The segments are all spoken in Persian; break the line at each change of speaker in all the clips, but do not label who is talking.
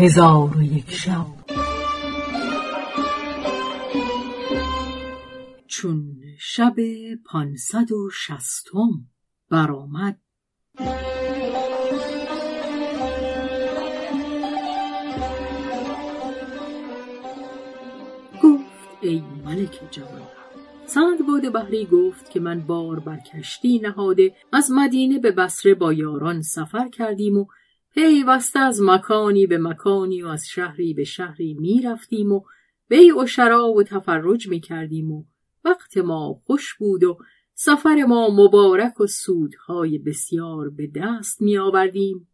هزار و یک شب. چون شب پانصد و شستم برآمد. گفت ای ملک جوان سندباد بحری گفت که من بار بر کشتی نهاده از مدینه به بصره با یاران سفر کردیم و پیوسته از مکانی به مکانی و از شهری به شهری می رفتیم و بیع و شراب و تفرج می کردیم و وقت ما خوش بود و سفر ما مبارک و سودهای بسیار به دست می آوردیم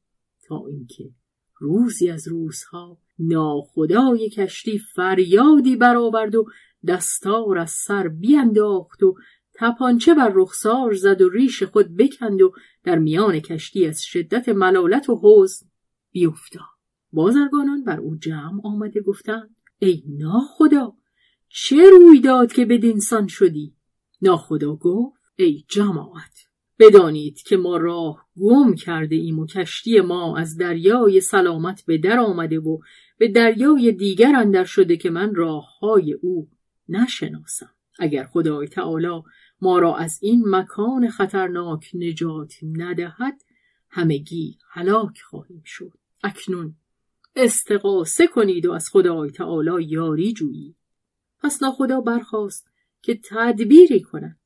تا اینکه روزی از روزها ناخدای کشتی فریادی برآورد و دستار از سر بینداخت و تپانچه بر رخسار زد و ریش خود بکند و در میان کشتی از شدت ملالت و حزن بیفتاد بازرگانان بر او جمع آمده گفتند ای ناخدا چه روی داد که بدینسان شدی؟ ناخدا گفت ای جماعت بدانید که ما راه گم کرده ایم و کشتی ما از دریای سلامت به در آمده و به دریای دیگر اندر شده که من راه های او نشناسم. اگر خدای تعالی ما را از این مکان خطرناک نجات ندهد همگی هلاک خواهیم شد. اکنون استقاسه کنید و از خدای تعالی یاری جویید. پس ناخدا برخواست که تدبیری کند.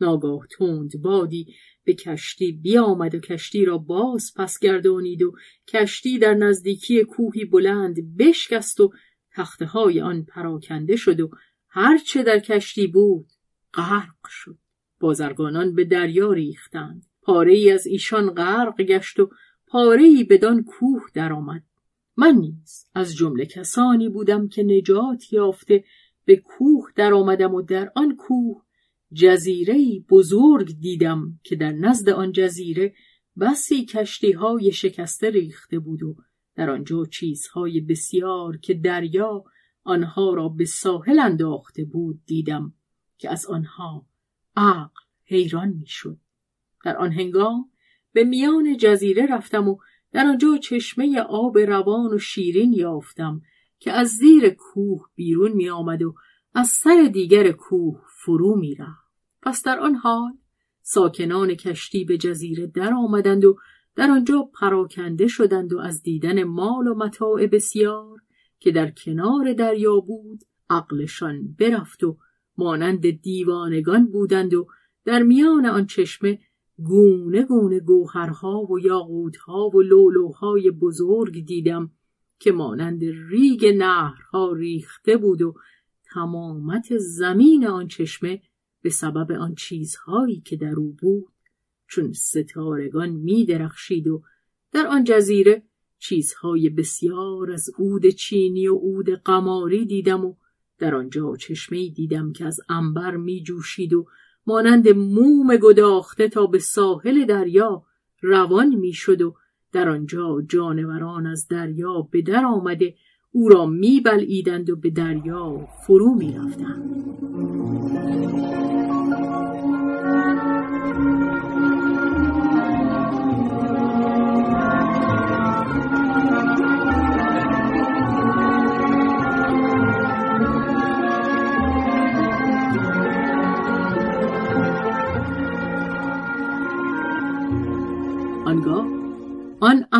ناگاه تند بادی به کشتی بیامد و کشتی را باز پس گردانید و کشتی در نزدیکی کوهی بلند بشکست و تخته های آن پراکنده شد و هرچه در کشتی بود غرق شد. بازرگانان به دریا ریختند. پاره ای از ایشان غرق گشت و پاره ای بدان کوه درآمد. من نیز از جمله کسانی بودم که نجات یافته به کوه درآمدم و در آن کوه جزیره بزرگ دیدم که در نزد آن جزیره بسی کشتی های شکسته ریخته بود و در آنجا چیزهای بسیار که دریا آنها را به ساحل انداخته بود دیدم که از آنها عقل حیران می‌شد در آن هنگام به میان جزیره رفتم و در آنجا چشمه آب روان و شیرین یافتم که از زیر کوه بیرون می آمد و از سر دیگر کوه فرو می رفت. پس در آن حال ساکنان کشتی به جزیره در آمدند و در آنجا پراکنده شدند و از دیدن مال و متاع بسیار که در کنار دریا بود عقلشان برفت و مانند دیوانگان بودند و در میان آن چشمه گونه گونه گوهرها و یاقوتها و لولوهای بزرگ دیدم که مانند ریگ نهرها ریخته بود و تمامت زمین آن چشمه به سبب آن چیزهایی که در او بود چون ستارگان می درخشید و در آن جزیره چیزهای بسیار از عود چینی و عود قماری دیدم و در آنجا چشمه دیدم که از انبر می جوشید و مانند موم گداخته تا به ساحل دریا روان می شد و در آنجا جانوران از دریا به در آمده او را می بلعیدند و به دریا فرو می رفتند.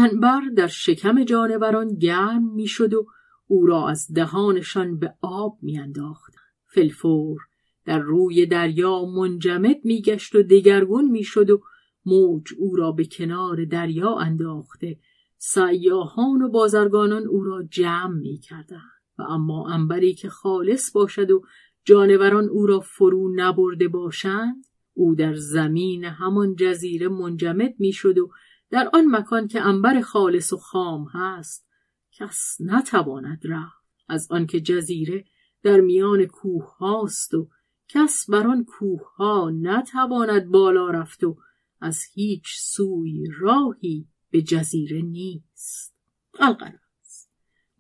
انبر در شکم جانوران گرم می‌شد و او را از دهانشان به آب میانداختند. فلفور در روی دریا منجمد میگشت و دگرگون می‌شد و موج او را به کنار دریا انداخته. سیاهان و بازرگانان او را جمع می‌کردند. و اما انبری که خالص باشد و جانوران او را فرو نبرده باشند او در زمین همان جزیره منجمد می‌شد و در آن مکان که انبر خالص و خام هست کس نتواند رفت. از آنکه جزیره در میان کوه هاست و کس بر آن کوه ها نتواند بالا رفت و از هیچ سوی راهی به جزیره نیست. القرص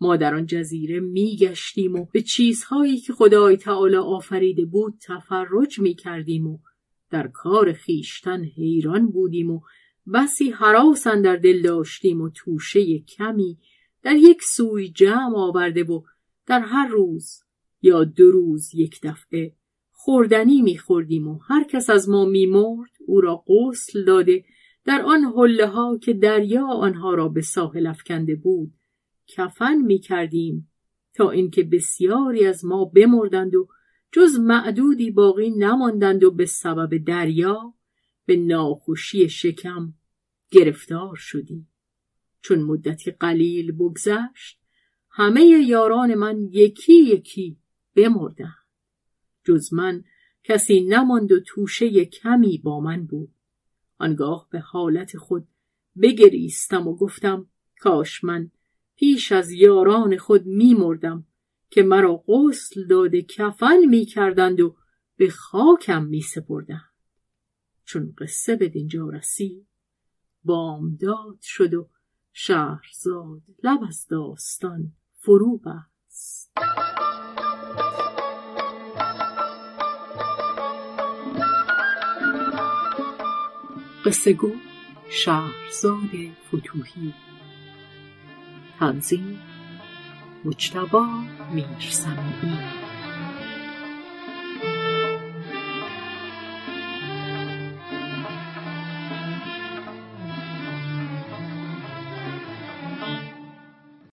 ما در آن جزیره میگشتیم و به چیزهایی که خدای تعالی آفریده بود تفرج می کردیم و در کار خیشتن حیران بودیم و بسی حراس در دل داشتیم و توشه کمی در یک سوی جمع آورده و در هر روز یا دو روز یک دفعه خوردنی میخوردیم و هر کس از ما میمرد او را غسل داده. در آن حله ها که دریا آنها را به ساحل افکنده بود کفن می‌کردیم تا اینکه بسیاری از ما بمردند و جز معدودی باقی نماندند و به سبب دریا به ناخوشی شکم گرفتار شدیم چون مدتی قلیل بگذشت همه یاران من یکی یکی بمردند. جز من کسی نماند و توشه کمی با من بود. آنگاه به حالت خود بگریستم و گفتم کاش من پیش از یاران خود میمردم که مرا غسل داده کفن می‌کردند و به خاکم میسپردند. چون قصه به دینجا رسید. بامداد شد و شهرزاد لب از داستان فرو بست. قصه گو شهرزاد فتوهی تنظیم مجتبا میرسمی